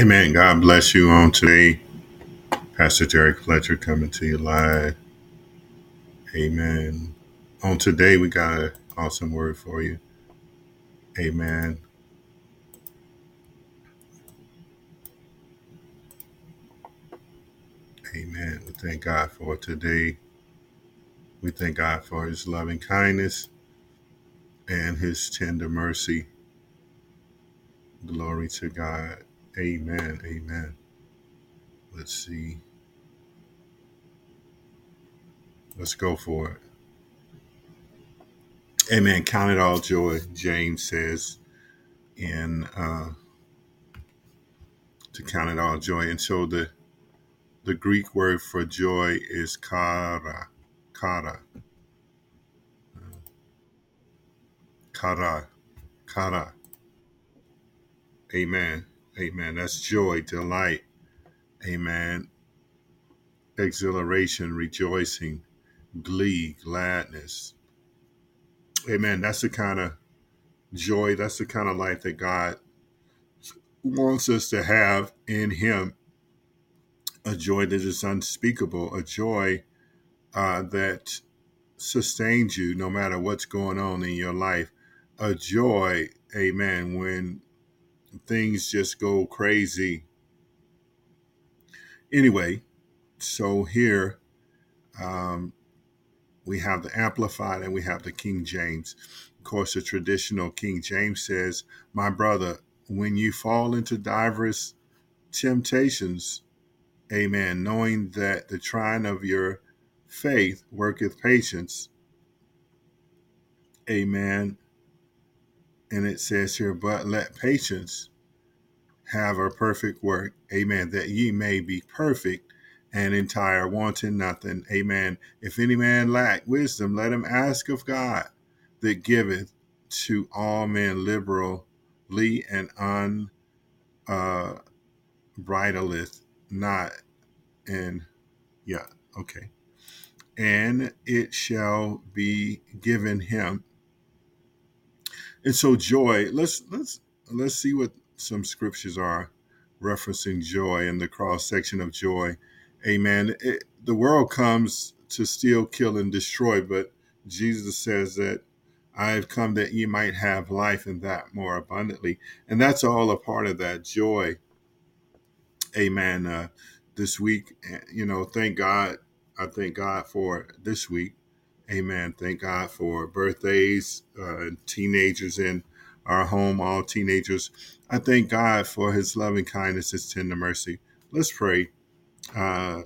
Amen. God bless you on today. Pastor Derrick Fletcher coming to you live. Amen. On today, we got an awesome word for you. Amen. Amen. We thank God for today. We thank God for his loving kindness and his tender mercy. Glory to God. Amen. Amen. Let's see. Let's go for it. Amen. Count it all joy, James says, in uh, to count it all joy. And so the The Greek word for joy is kara, kara, kara, kara. Amen. Amen. That's joy, delight. Amen. Exhilaration, rejoicing, glee, gladness. Amen. That's the kind of joy, that's the kind of life that God wants us to have in Him. A joy that is unspeakable, a joy uh, that sustains you no matter what's going on in your life. A joy, amen, when things just go crazy. Anyway, so here um, we have the Amplified and we have the King James. Of course, the traditional King James says, My brother, when you fall into diverse temptations, amen, knowing that the trying of your faith worketh patience, amen. And it says here, but let patience have a perfect work. Amen. That ye may be perfect and entire, wanting nothing. Amen. If any man lack wisdom, let him ask of God that giveth to all men liberally and unbridleth not. And yeah, okay. And it shall be given him. And so joy, let's let's let's see what some scriptures are referencing joy in the cross section of joy. Amen. It, the world comes to steal, kill, and destroy, but Jesus says that I have come that ye might have life and that more abundantly. And that's all a part of that joy. Amen. Uh, this week, eh, you know, thank God. I thank God for this week. Amen. Thank God for birthdays, uh, teenagers in our home, all teenagers. I thank God for his loving kindness, his tender mercy. Let's pray. Uh,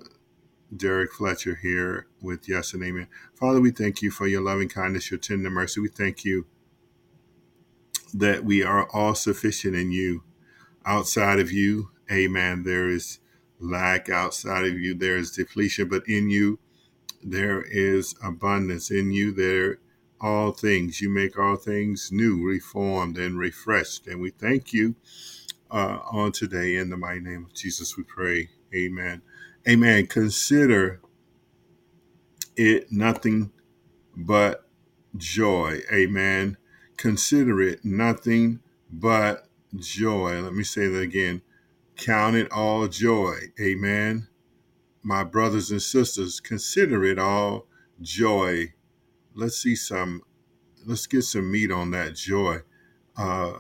Derrick Fletcher here with Yes and Amen. Father, we thank you for your loving kindness, your tender mercy. We thank you that we are all sufficient in you. Outside of you, amen, there is lack. Outside of you, there is depletion, but in you, there is abundance. In you, there all things. You make all things new, reformed, and refreshed. And we thank you uh, on today. In the mighty name of Jesus, we pray. Amen. Amen. Consider it nothing but joy. Amen. Consider it nothing but joy. Let me say that again. Count it all joy. Amen. My brothers and sisters, consider it all joy. Let's see some, let's get some meat on that joy. Uh,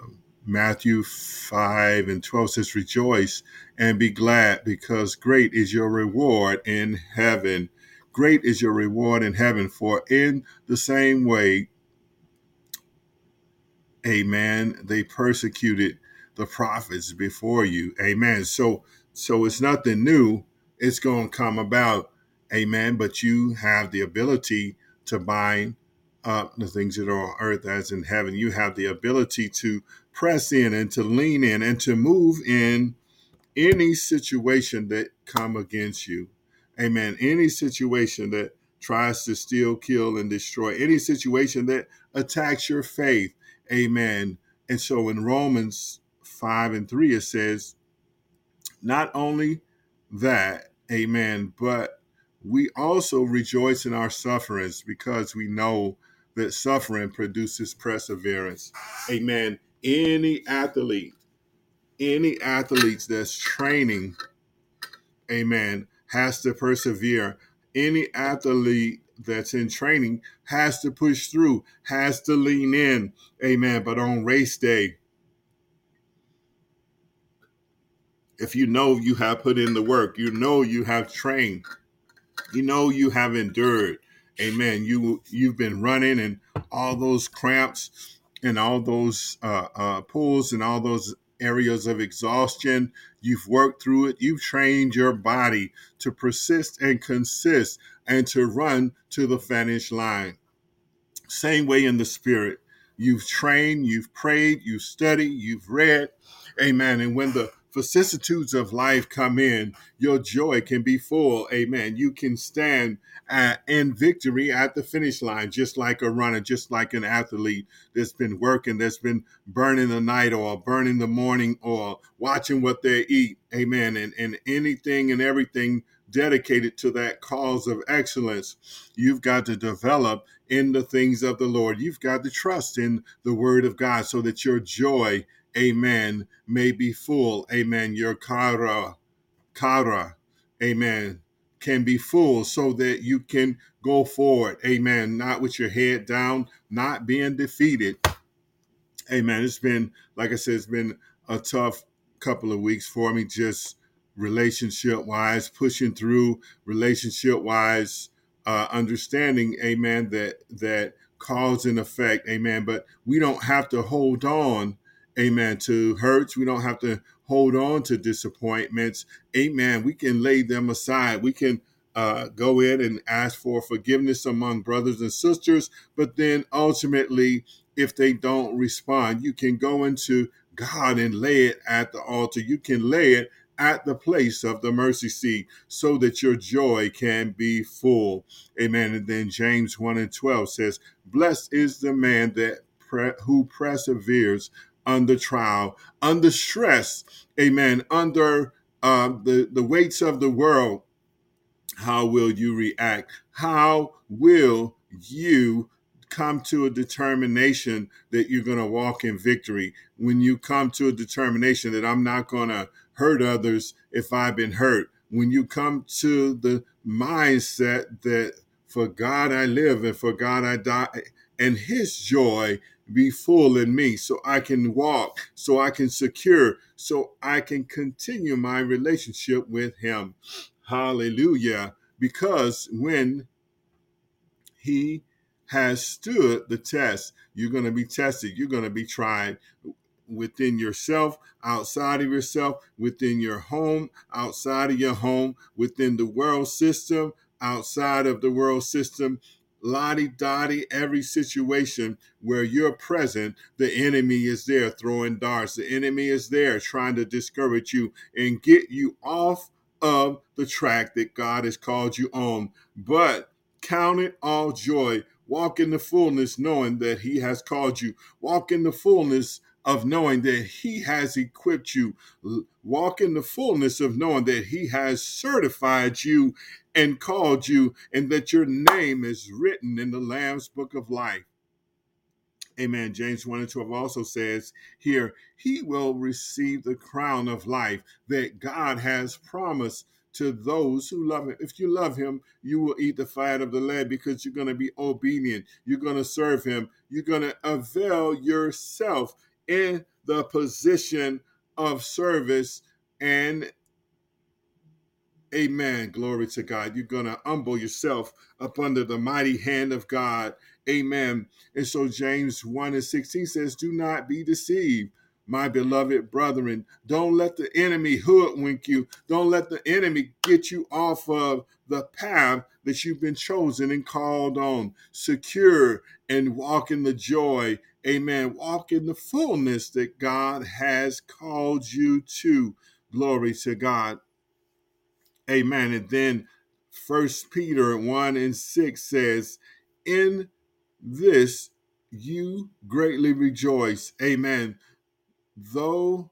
Matthew 5 and 12 says, Rejoice and be glad because great is your reward in heaven. Great is your reward in heaven, for in the same way, amen, they persecuted the prophets before you. Amen. So so it's nothing new. It's going to come about. Amen. But you have the ability to bind up the things that are on earth as in heaven. You have the ability to press in and to lean in and to move in any situation that come against you. Amen. Any situation that tries to steal, kill, and destroy, any situation that attacks your faith. Amen. And so in Romans 5 and 3, it says, not only that, amen, but we also rejoice in our sufferings because we know that suffering produces perseverance. Amen. Any athlete, any athletes that's training, amen, has to persevere. Any athlete that's in training has to push through, has to lean in, amen. But on race day, if you know you have put in the work, you know you have trained, you know you have endured, amen. You you've been running and all those cramps and all those uh, uh, pulls and all those areas of exhaustion. You've worked through it. You've trained your body to persist and consist and to run to the finish line. Same way in the spirit. You've trained, you've prayed, you've studied, you've read. Amen. And when the vicissitudes of life come in, your joy can be full. Amen. You can stand uh, in victory at the finish line, just like a runner, just like an athlete that's been working, that's been burning the night oil, burning the morning oil, watching what they eat. Amen. And, and anything and everything dedicated to that cause of excellence. You've got to develop in the things of the Lord. You've got to trust in the word of God so that your joy amen, may be full, amen. Your kara, kara, amen, can be full so that you can go forward, amen, not with your head down, not being defeated. Amen. It's been, like I said, it's been a tough couple of weeks for me, just relationship wise, pushing through relationship wise, uh, understanding, amen, that that cause and effect, amen. But we don't have to hold on amen, to hurts. We don't have to hold on to disappointments. Amen. We can lay them aside. We can uh, go in and ask for forgiveness among brothers and sisters. But then ultimately, if they don't respond, you can go into God and lay it at the altar. You can lay it at the place of the mercy seat so that your joy can be full. Amen. And then James 1 and 12 says, Blessed is the man that pre- who perseveres under trial, under stress, amen, under uh, the, the weights of the world, how will you react? How will you come to a determination that you're going to walk in victory? When you come to a determination that I'm not going to hurt others if I've been hurt, when you come to the mindset that for God I live and for God I die, and his joy be full in me so I can walk, so I can secure, so I can continue my relationship with Him. Hallelujah. Because when He has stood the test, you're going to be tested, you're going to be tried within yourself, outside of yourself, within your home, outside of your home, within the world system, outside of the world system, lottie dottie, every situation where you're present, the enemy is there throwing darts. The enemy is there trying to discourage you and get you off of the track that God has called you on. But count it all joy. Walk in the fullness knowing that He has called you. Walk in the fullness of knowing that He has equipped you. Walk in the fullness of knowing that He has certified you and called you, and that your name is written in the Lamb's book of life. Amen. James 1 and 12 also says here, He will receive the crown of life that God has promised to those who love him. If you love him, you will eat the fat of the land because you're going to be obedient. You're going to serve him. You're going to avail yourself in the position of service and Amen. Glory to God. You're going to humble yourself up under the mighty hand of God. Amen. And so James 1 and 16 says, Do not be deceived, my beloved brethren. Don't let the enemy hoodwink you. Don't let the enemy get you off of the path that you've been chosen and called on. Secure and walk in the joy. Amen. Walk in the fullness that God has called you to. Glory to God. Amen. And then First Peter 1 and 6 says, In this you greatly rejoice. Amen. Though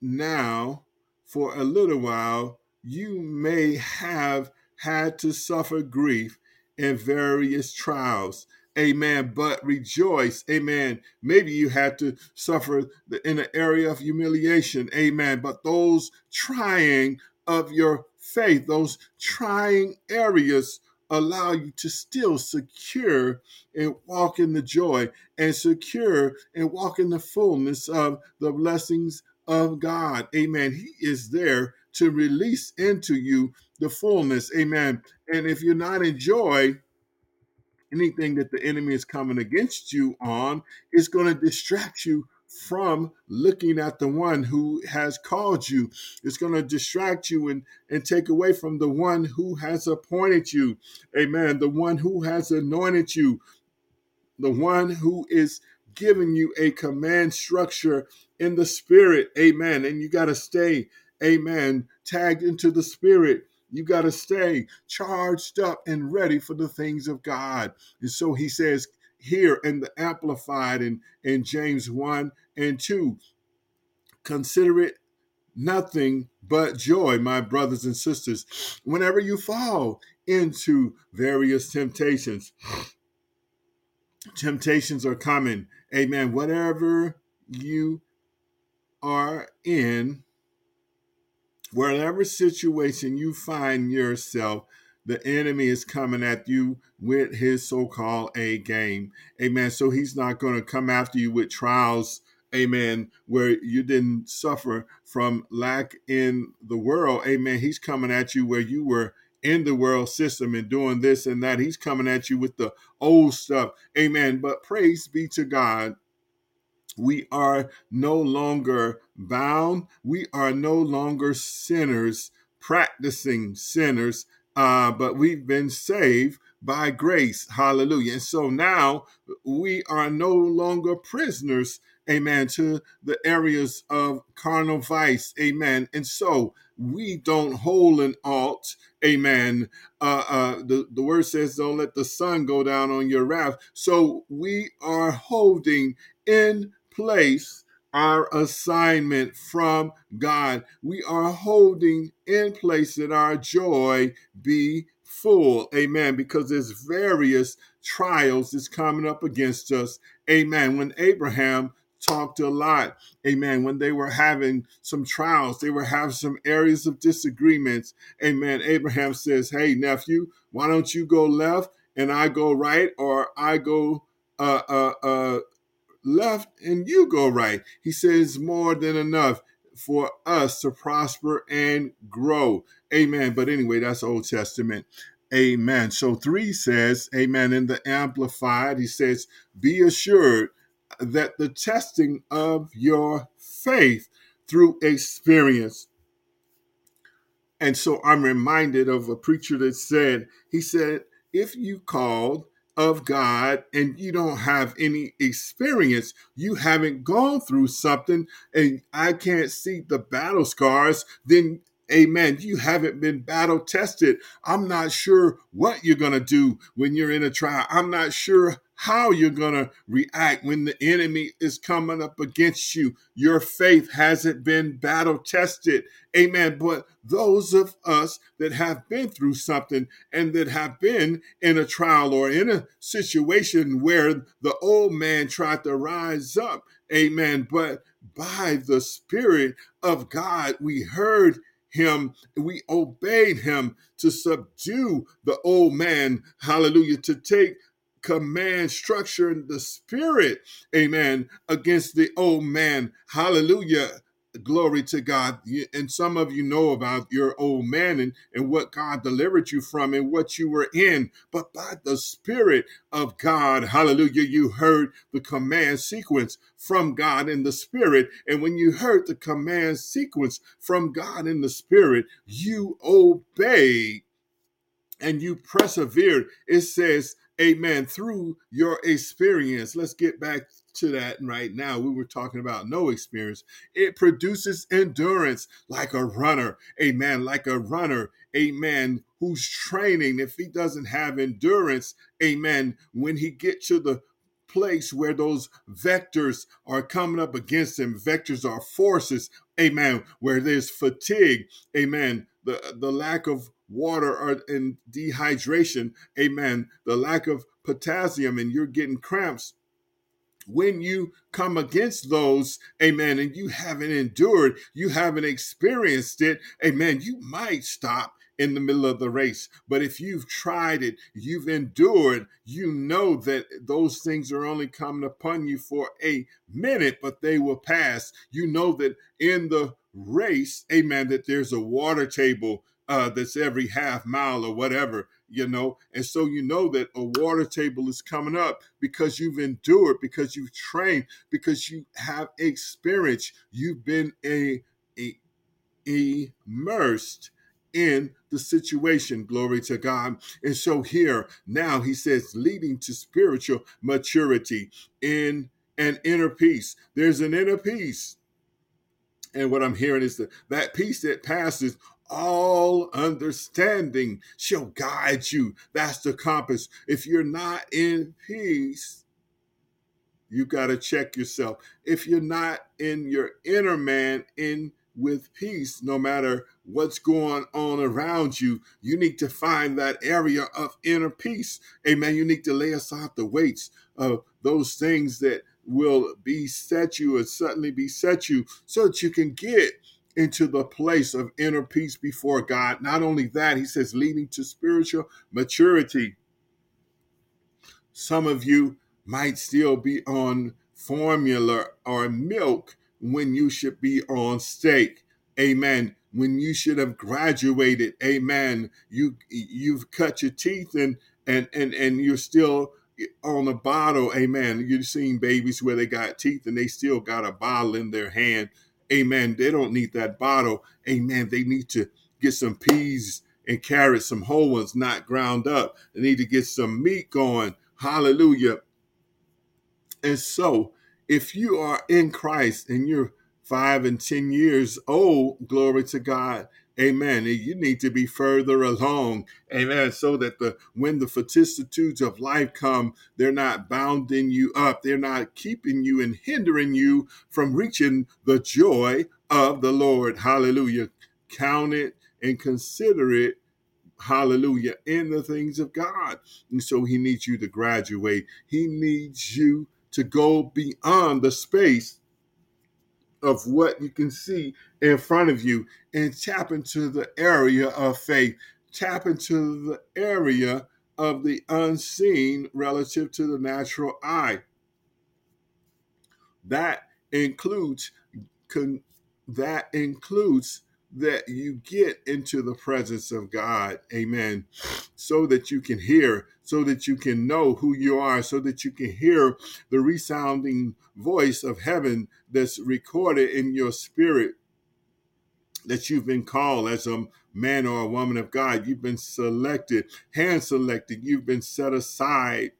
now, for a little while, you may have had to suffer grief in various trials Amen. But rejoice. Amen. Maybe you had to suffer in an area of humiliation. Amen. But those trying of your faith, those trying areas allow you to still secure and walk in the joy and secure and walk in the fullness of the blessings of God. Amen. He is there to release into you the fullness. Amen. And if you're not in joy, anything that the enemy is coming against you on is going to distract you from looking at the one who has called you. It's going to distract you and, and take away from the one who has appointed you. Amen. The one who has anointed you. The one who is giving you a command structure in the spirit. Amen. And you got to stay, amen, tagged into the spirit. You got to stay charged up and ready for the things of God. And so he says here in the Amplified in, in James 1 and 2 consider it nothing but joy, my brothers and sisters, whenever you fall into various temptations. Temptations are coming. Amen. Whatever you are in, whatever situation you find yourself, the enemy is coming at you with his so-called A game. Amen. So he's not going to come after you with trials, amen, where you didn't suffer from lack in the world. Amen. He's coming at you where you were in the world system and doing this and that. He's coming at you with the old stuff. Amen. But praise be to God we are no longer bound. We are no longer sinners, practicing sinners, uh, but we've been saved by grace. Hallelujah. And so now we are no longer prisoners, amen, to the areas of carnal vice. Amen. And so we don't hold an alt. Amen. Uh, uh, the, the word says, don't let the sun go down on your wrath. So we are holding in place our assignment from God. We are holding in place that our joy be full. Amen. Because there's various trials that's coming up against us. Amen. When Abraham talked a lot. Amen. When they were having some trials, they were having some areas of disagreements. Amen. Abraham says, Hey, nephew, why don't you go left and I go right, or I go uh, uh, uh, left and you go right. He says more than enough for us to prosper and grow. Amen. But anyway, that's Old Testament. Amen. So three says, Amen. In the Amplified, he says, Be assured that the testing of your faith through experience. And so I'm reminded of a preacher that said, He said, If you called of God and you don't have any experience, you haven't gone through something, and I can't see the battle scars, then Amen. You haven't been battle tested. I'm not sure what you're going to do when you're in a trial. I'm not sure how you're going to react when the enemy is coming up against you. Your faith hasn't been battle tested. Amen. But those of us that have been through something and that have been in a trial or in a situation where the old man tried to rise up. Amen. But by the Spirit of God, we heard him, we obeyed him to subdue the old man, hallelujah, to take command structure in the spirit, amen, against the old man, hallelujah. Glory to God. And some of you know about your old man and, and what God delivered you from and what you were in. But by the Spirit of God, hallelujah, you heard the command sequence from God in the Spirit. And when you heard the command sequence from God in the Spirit, you obeyed and you persevered. It says, Amen. Through your experience. Let's get back to that right now. We were talking about no experience. It produces endurance like a runner. Amen. Like a runner. Amen. Who's training. If he doesn't have endurance, amen. When he get to the place where those vectors are coming up against him, vectors are forces. Amen. Where there's fatigue. Amen. The, the lack of water or in dehydration, amen, the lack of potassium and you're getting cramps, when you come against those, amen, and you haven't endured, you haven't experienced it, amen, you might stop in the middle of the race. But if you've tried it, you've endured, you know that those things are only coming upon you for a minute, but they will pass. You know that in the race, amen, that there's a water table uh, that's every half mile or whatever, you know. And so you know that a water table is coming up because you've endured, because you've trained, because you have experience. You've been a, a immersed in the situation. Glory to God. And so here now he says, leading to spiritual maturity in an inner peace. There's an inner peace. And what I'm hearing is that that peace that passes all understanding shall guide you. That's the compass. If you're not in peace, you got to check yourself. If you're not in your inner man, in with peace, no matter what's going on around you, you need to find that area of inner peace. Amen. You need to lay aside the weights of those things that will beset you and suddenly beset you so that you can get into the place of inner peace before God. Not only that, he says, leading to spiritual maturity. Some of you might still be on formula or milk when you should be on steak. Amen. When you should have graduated. Amen. You you've cut your teeth and and and and you're still on a bottle. Amen. You've seen babies where they got teeth and they still got a bottle in their hand Amen. They don't need that bottle. Amen. They need to get some peas and carrots, some whole ones, not ground up. They need to get some meat going. Hallelujah. And so, if you are in Christ and you're five and 10 years old, glory to God, Amen. You need to be further along. Amen. So that the when the vicissitudes of life come, they're not bounding you up. They're not keeping you and hindering you from reaching the joy of the Lord. Hallelujah. Count it and consider it. Hallelujah. In the things of God. And so he needs you to graduate. He needs you to go beyond the space of what you can see in front of you and tap into the area of faith, tap into the area of the unseen relative to the natural eye. That includes that includes that you get into the presence of God. Amen. So that you can hear, so that you can know who you are, so that you can hear the resounding voice of heaven that's recorded in your spirit that you've been called as a man or a woman of God. You've been selected, hand selected. You've been set aside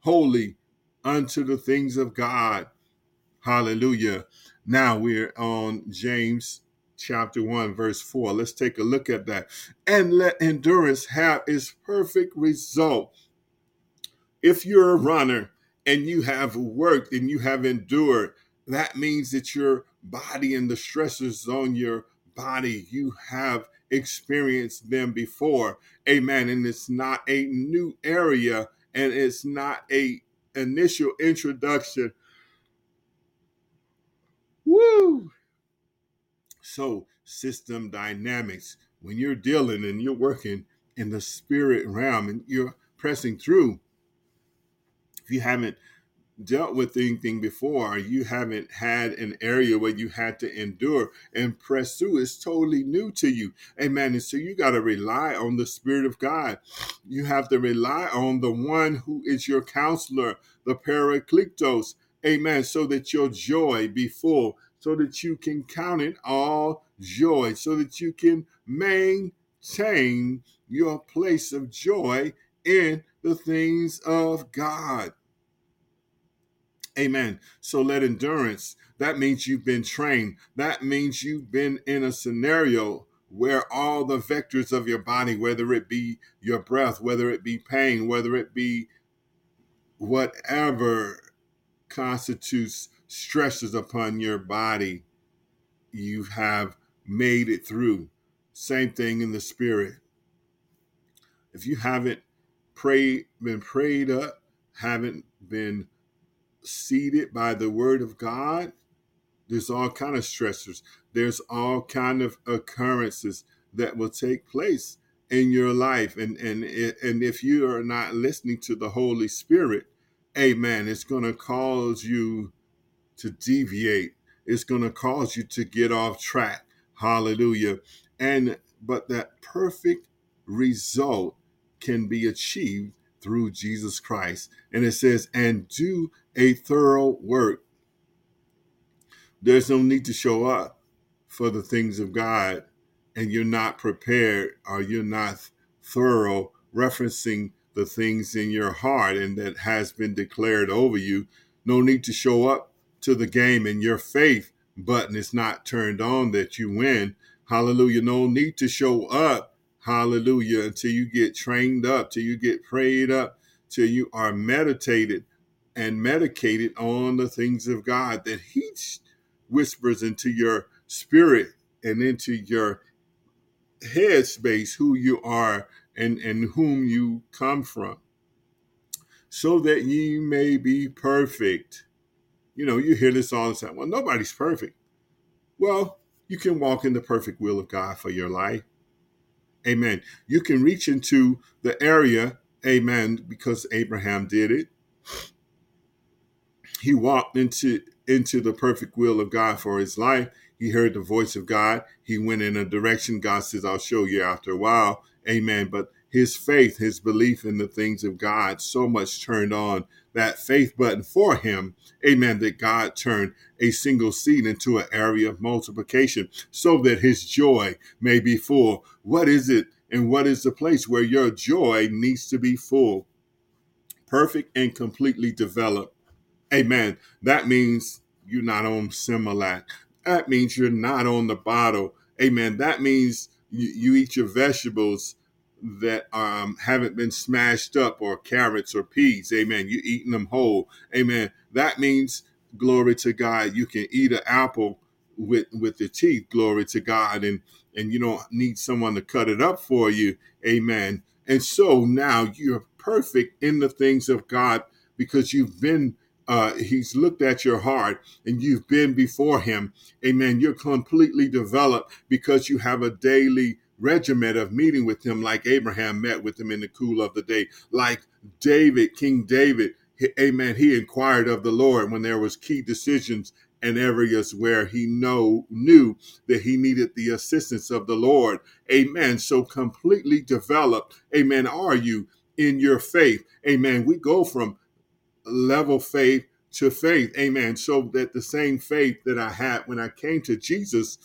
holy unto the things of God. Hallelujah. Now we're on James chapter 1, verse 4. Let's take a look at that. And let endurance have its perfect result. If you're a runner and you have worked and you have endured, that means that your body and the stressors on your body, you have experienced them before. Amen. And it's not a new area and it's not a initial introduction. Woo! So, system dynamics, when you're dealing and you're working in the spirit realm and you're pressing through, if you haven't dealt with anything before, you haven't had an area where you had to endure and press through, it's totally new to you. Amen. And so you got to rely on the Spirit of God. You have to rely on the one who is your counselor, the Parakletos. Amen. So that your joy be full so that you can count it all joy, so that you can maintain your place of joy in the things of God. Amen. So let endurance, that means you've been trained. That means you've been in a scenario where all the vectors of your body, whether it be your breath, whether it be pain, whether it be whatever constitutes stresses upon your body, you have made it through. Same thing in the spirit. If you haven't prayed, been prayed up, haven't been seated by the word of God, there's all kind of stressors. There's all kind of occurrences that will take place in your life. And and and if you are not listening to the Holy Spirit, amen, it's going to cause you to deviate. It's going to cause you to get off track. Hallelujah. And but that perfect result can be achieved through Jesus Christ. And it says, and do a thorough work. There's no need to show up for the things of God and you're not prepared or you're not thorough referencing the things in your heart and that has been declared over you. No need to show up to the game and your faith button is not turned on that you win. Hallelujah. No need to show up. Hallelujah. Until you get trained up, till you get prayed up, till you are meditated and medicated on the things of God that He whispers into your spirit and into your headspace who you are and, and whom you come from, so that ye may be perfect. You know, you hear this all the time. Well, nobody's perfect. Well, you can walk in the perfect will of God for your life. Amen. You can reach into the area, amen, because Abraham did it. He walked into into the perfect will of God for his life. He heard the voice of God. He went in a direction. God says, I'll show you after a while. Amen. But his faith, his belief in the things of God so much turned on that faith button for him. Amen. That God turned a single seed into an area of multiplication so that his joy may be full. What is it and what is the place where your joy needs to be full? Perfect and completely developed. Amen. That means you're not on Similac. That means you're not on the bottle. Amen. That means you, you eat your vegetables that um, haven't been smashed up or carrots or peas. Amen. You're eating them whole. Amen. That means glory to God. You can eat an apple with with your teeth. Glory to God. And and you don't need someone to cut it up for you. Amen. And so now you're perfect in the things of God because you've been uh, he's looked at your heart and you've been before him. Amen. You're completely developed because you have a daily regiment of meeting with him, like Abraham met with him in the cool of the day, like David, King David. Amen. He inquired of the Lord when there was key decisions and areas where he know knew that he needed the assistance of the Lord. Amen. So completely developed. Amen. Are you in your faith? Amen. We go from level faith to faith. Amen. So that the same faith that I had when I came to Jesus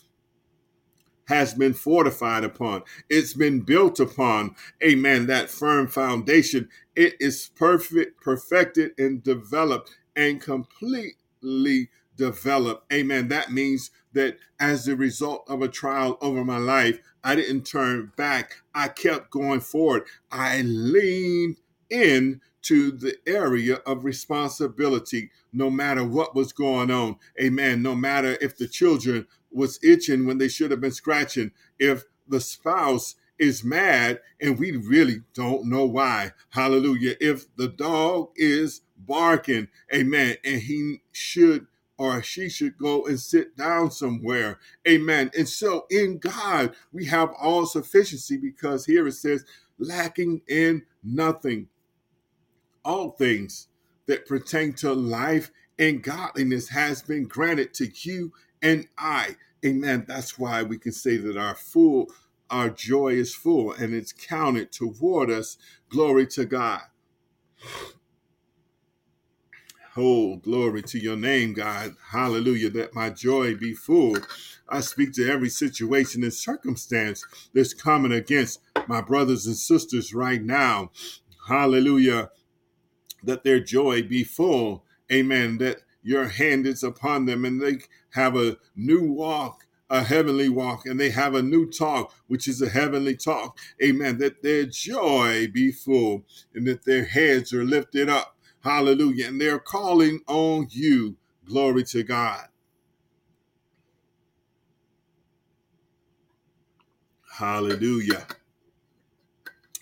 has been fortified upon. It's been built upon. Amen. That firm foundation. It is perfect, perfected, and developed and completely developed. Amen. That means that as a result of a trial over my life, I didn't turn back. I kept going forward. I leaned in to the area of responsibility no matter what was going on amen no matter if the children was itching when they should have been scratching if the spouse is mad and we really don't know why hallelujah if the dog is barking amen and he should or she should go and sit down somewhere. Amen. And so in God, we have all sufficiency because here it says, lacking in nothing all things that pertain to life and godliness has been granted to you and I. Amen. That's why we can say that our full, our joy is full and it's counted toward us. Glory to God. Oh, glory to your name, God. Hallelujah. That my joy be full. I speak to every situation and circumstance that's coming against my brothers and sisters right now. Hallelujah that their joy be full. Amen. That your hand is upon them and they have a new walk, a heavenly walk, and they have a new talk, which is a heavenly talk. Amen. That their joy be full and that their heads are lifted up. Hallelujah. And they're calling on you. Glory to God. Hallelujah.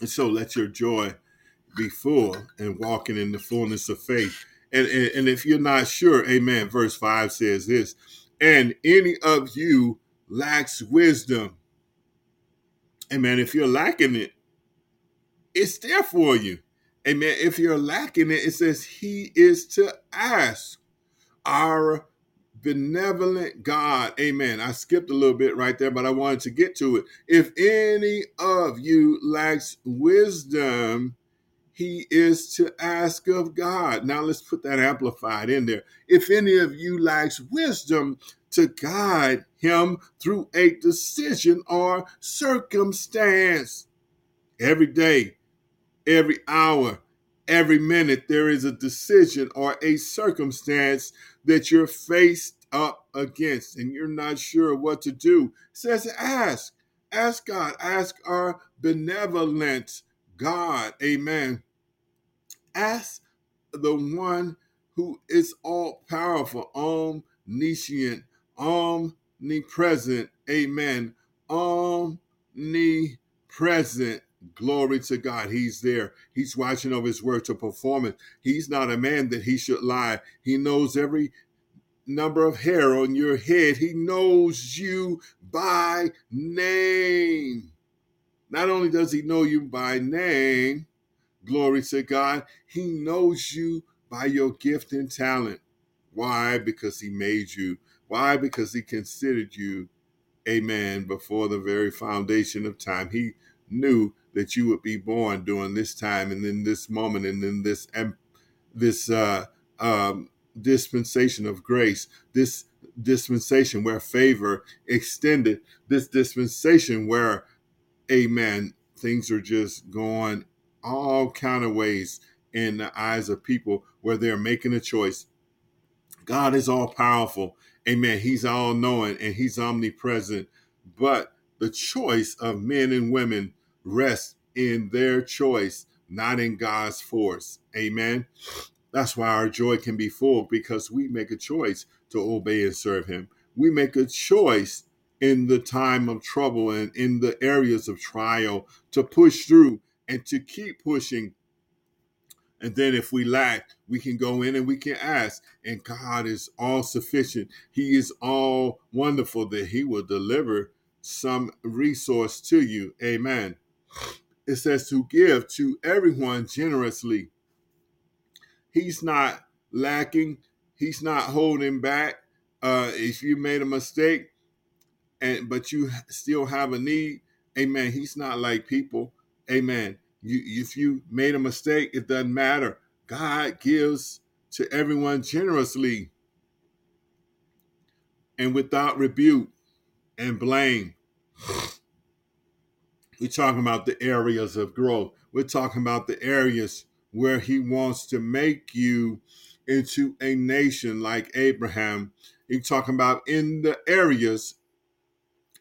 And so let your joy be full and walking in the fullness of faith. And, and, and if you're not sure, amen, verse 5 says this, and any of you lacks wisdom. Amen. If you're lacking it, it's there for you. Amen. If you're lacking it, it says he is to ask our benevolent God. Amen. I skipped a little bit right there, but I wanted to get to it. If any of you lacks wisdom, he is to ask of God. Now let's put that amplified in there. If any of you lacks wisdom to guide him through a decision or circumstance, every day, every hour, every minute, there is a decision or a circumstance that you're faced up against and you're not sure what to do. It says ask. Ask God. Ask our benevolent God. Amen ask the one who is all powerful, omniscient, omnipresent. Amen. Omnipresent. Glory to God. He's there. He's watching over his word to perform it. He's not a man that he should lie. He knows every number of hair on your head. He knows you by name. Not only does he know you by name, Glory to God. He knows you by your gift and talent. Why? Because he made you. Why? Because he considered you, amen, before the very foundation of time. He knew that you would be born during this time and in this moment and in this and this uh, um, dispensation of grace, this dispensation where favor extended, this dispensation where, amen, things are just going all kind of ways in the eyes of people where they're making a choice. God is all powerful. Amen. He's all knowing and he's omnipresent. But the choice of men and women rests in their choice, not in God's force. Amen. That's why our joy can be full because we make a choice to obey and serve him. We make a choice in the time of trouble and in the areas of trial to push through and to keep pushing. And then if we lack, we can go in and we can ask. And God is all sufficient. He is all wonderful that He will deliver some resource to you. Amen. It says to give to everyone generously. He's not lacking, He's not holding back. Uh, if you made a mistake and but you still have a need, amen. He's not like people. Amen. You, if you made a mistake, it doesn't matter. God gives to everyone generously and without rebuke and blame. We're talking about the areas of growth. We're talking about the areas where He wants to make you into a nation like Abraham. He's talking about in the areas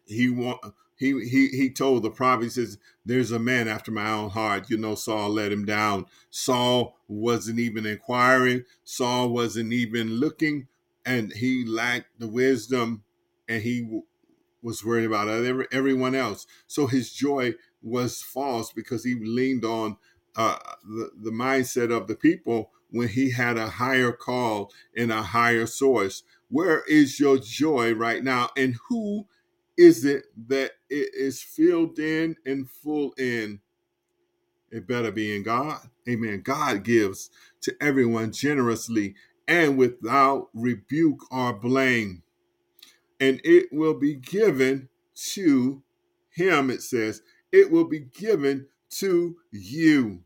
He want he he he told the prophet, he says, There's a man after my own heart. You know, Saul let him down. Saul wasn't even inquiring, Saul wasn't even looking, and he lacked the wisdom and he was worried about every, everyone else. So his joy was false because he leaned on uh, the, the mindset of the people when he had a higher call and a higher source. Where is your joy right now? And who is it that it is filled in and full in? It better be in God. Amen. God gives to everyone generously and without rebuke or blame. And it will be given to him, it says, it will be given to you.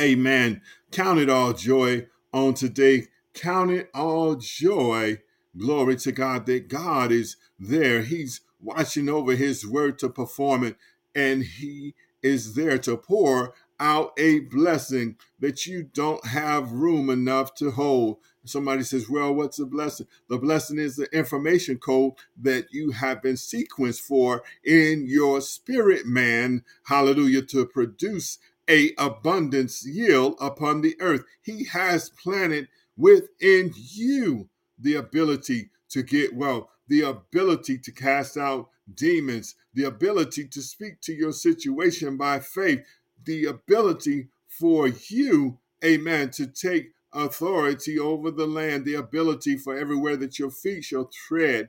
Amen. Count it all joy on today. Count it all joy Glory to God that God is there. He's watching over his word to perform it, and he is there to pour out a blessing that you don't have room enough to hold. Somebody says, Well, what's the blessing? The blessing is the information code that you have been sequenced for in your spirit man, hallelujah, to produce a abundance yield upon the earth. He has planted within you the ability to get wealth, the ability to cast out demons, the ability to speak to your situation by faith. the ability for you, amen, to take authority over the land, the ability for everywhere that your feet shall tread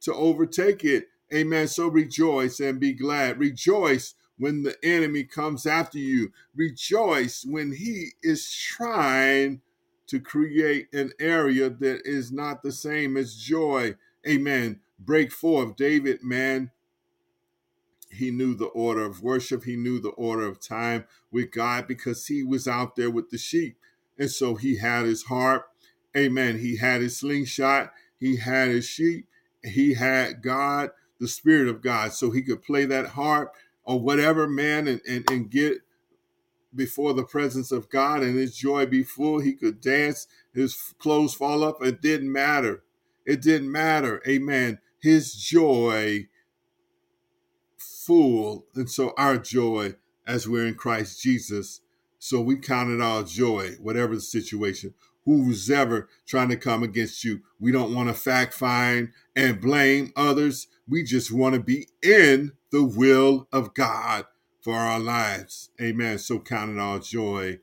to overtake it. Amen. So rejoice and be glad. Rejoice when the enemy comes after you. Rejoice when he is trying to create an area that is not the same as joy. Amen. Break forth. David, man, he knew the order of worship. He knew the order of time with God because he was out there with the sheep. And so he had his harp. Amen. He had his slingshot. He had his sheep. He had God, the Spirit of God. So he could play that harp or whatever, man, and, and, and get before the presence of God and his joy be full. He could dance, his clothes fall up. It didn't matter. It didn't matter. Amen. His joy full. And so our joy as we're in Christ Jesus. So we count it all joy, whatever the situation. Who's ever trying to come against you. We don't want to fact find and blame others. We just want to be in the will of God for our lives. Amen. So count it all joy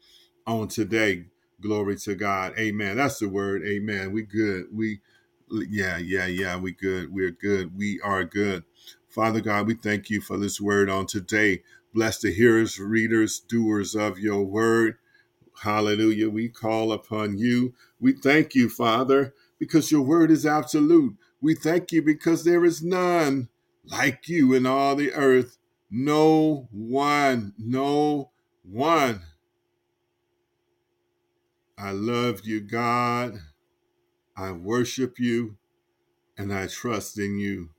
on today. Glory to God. Amen. That's the word. Amen. We good. We yeah, yeah, yeah. We good. We're good. We are good. Father God, we thank you for this word on today. Bless the hearers, readers, doers of your word. Hallelujah. We call upon you. We thank you, Father, because your word is absolute. We thank you because there is none like you in all the earth. No one, no one. I love you, God. I worship you and I trust in you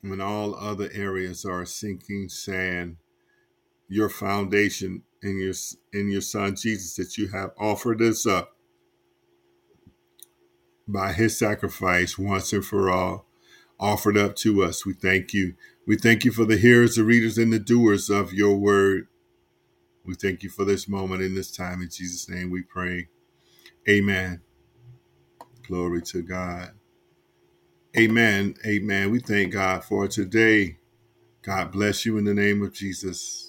when all other areas are sinking sand. Your foundation in your in your son Jesus that you have offered us up by his sacrifice once and for all offered up to us. We thank you. We thank you for the hearers, the readers, and the doers of your word. We thank you for this moment in this time. In Jesus' name we pray. Amen. Glory to God. Amen. Amen. We thank God for today. God bless you in the name of Jesus.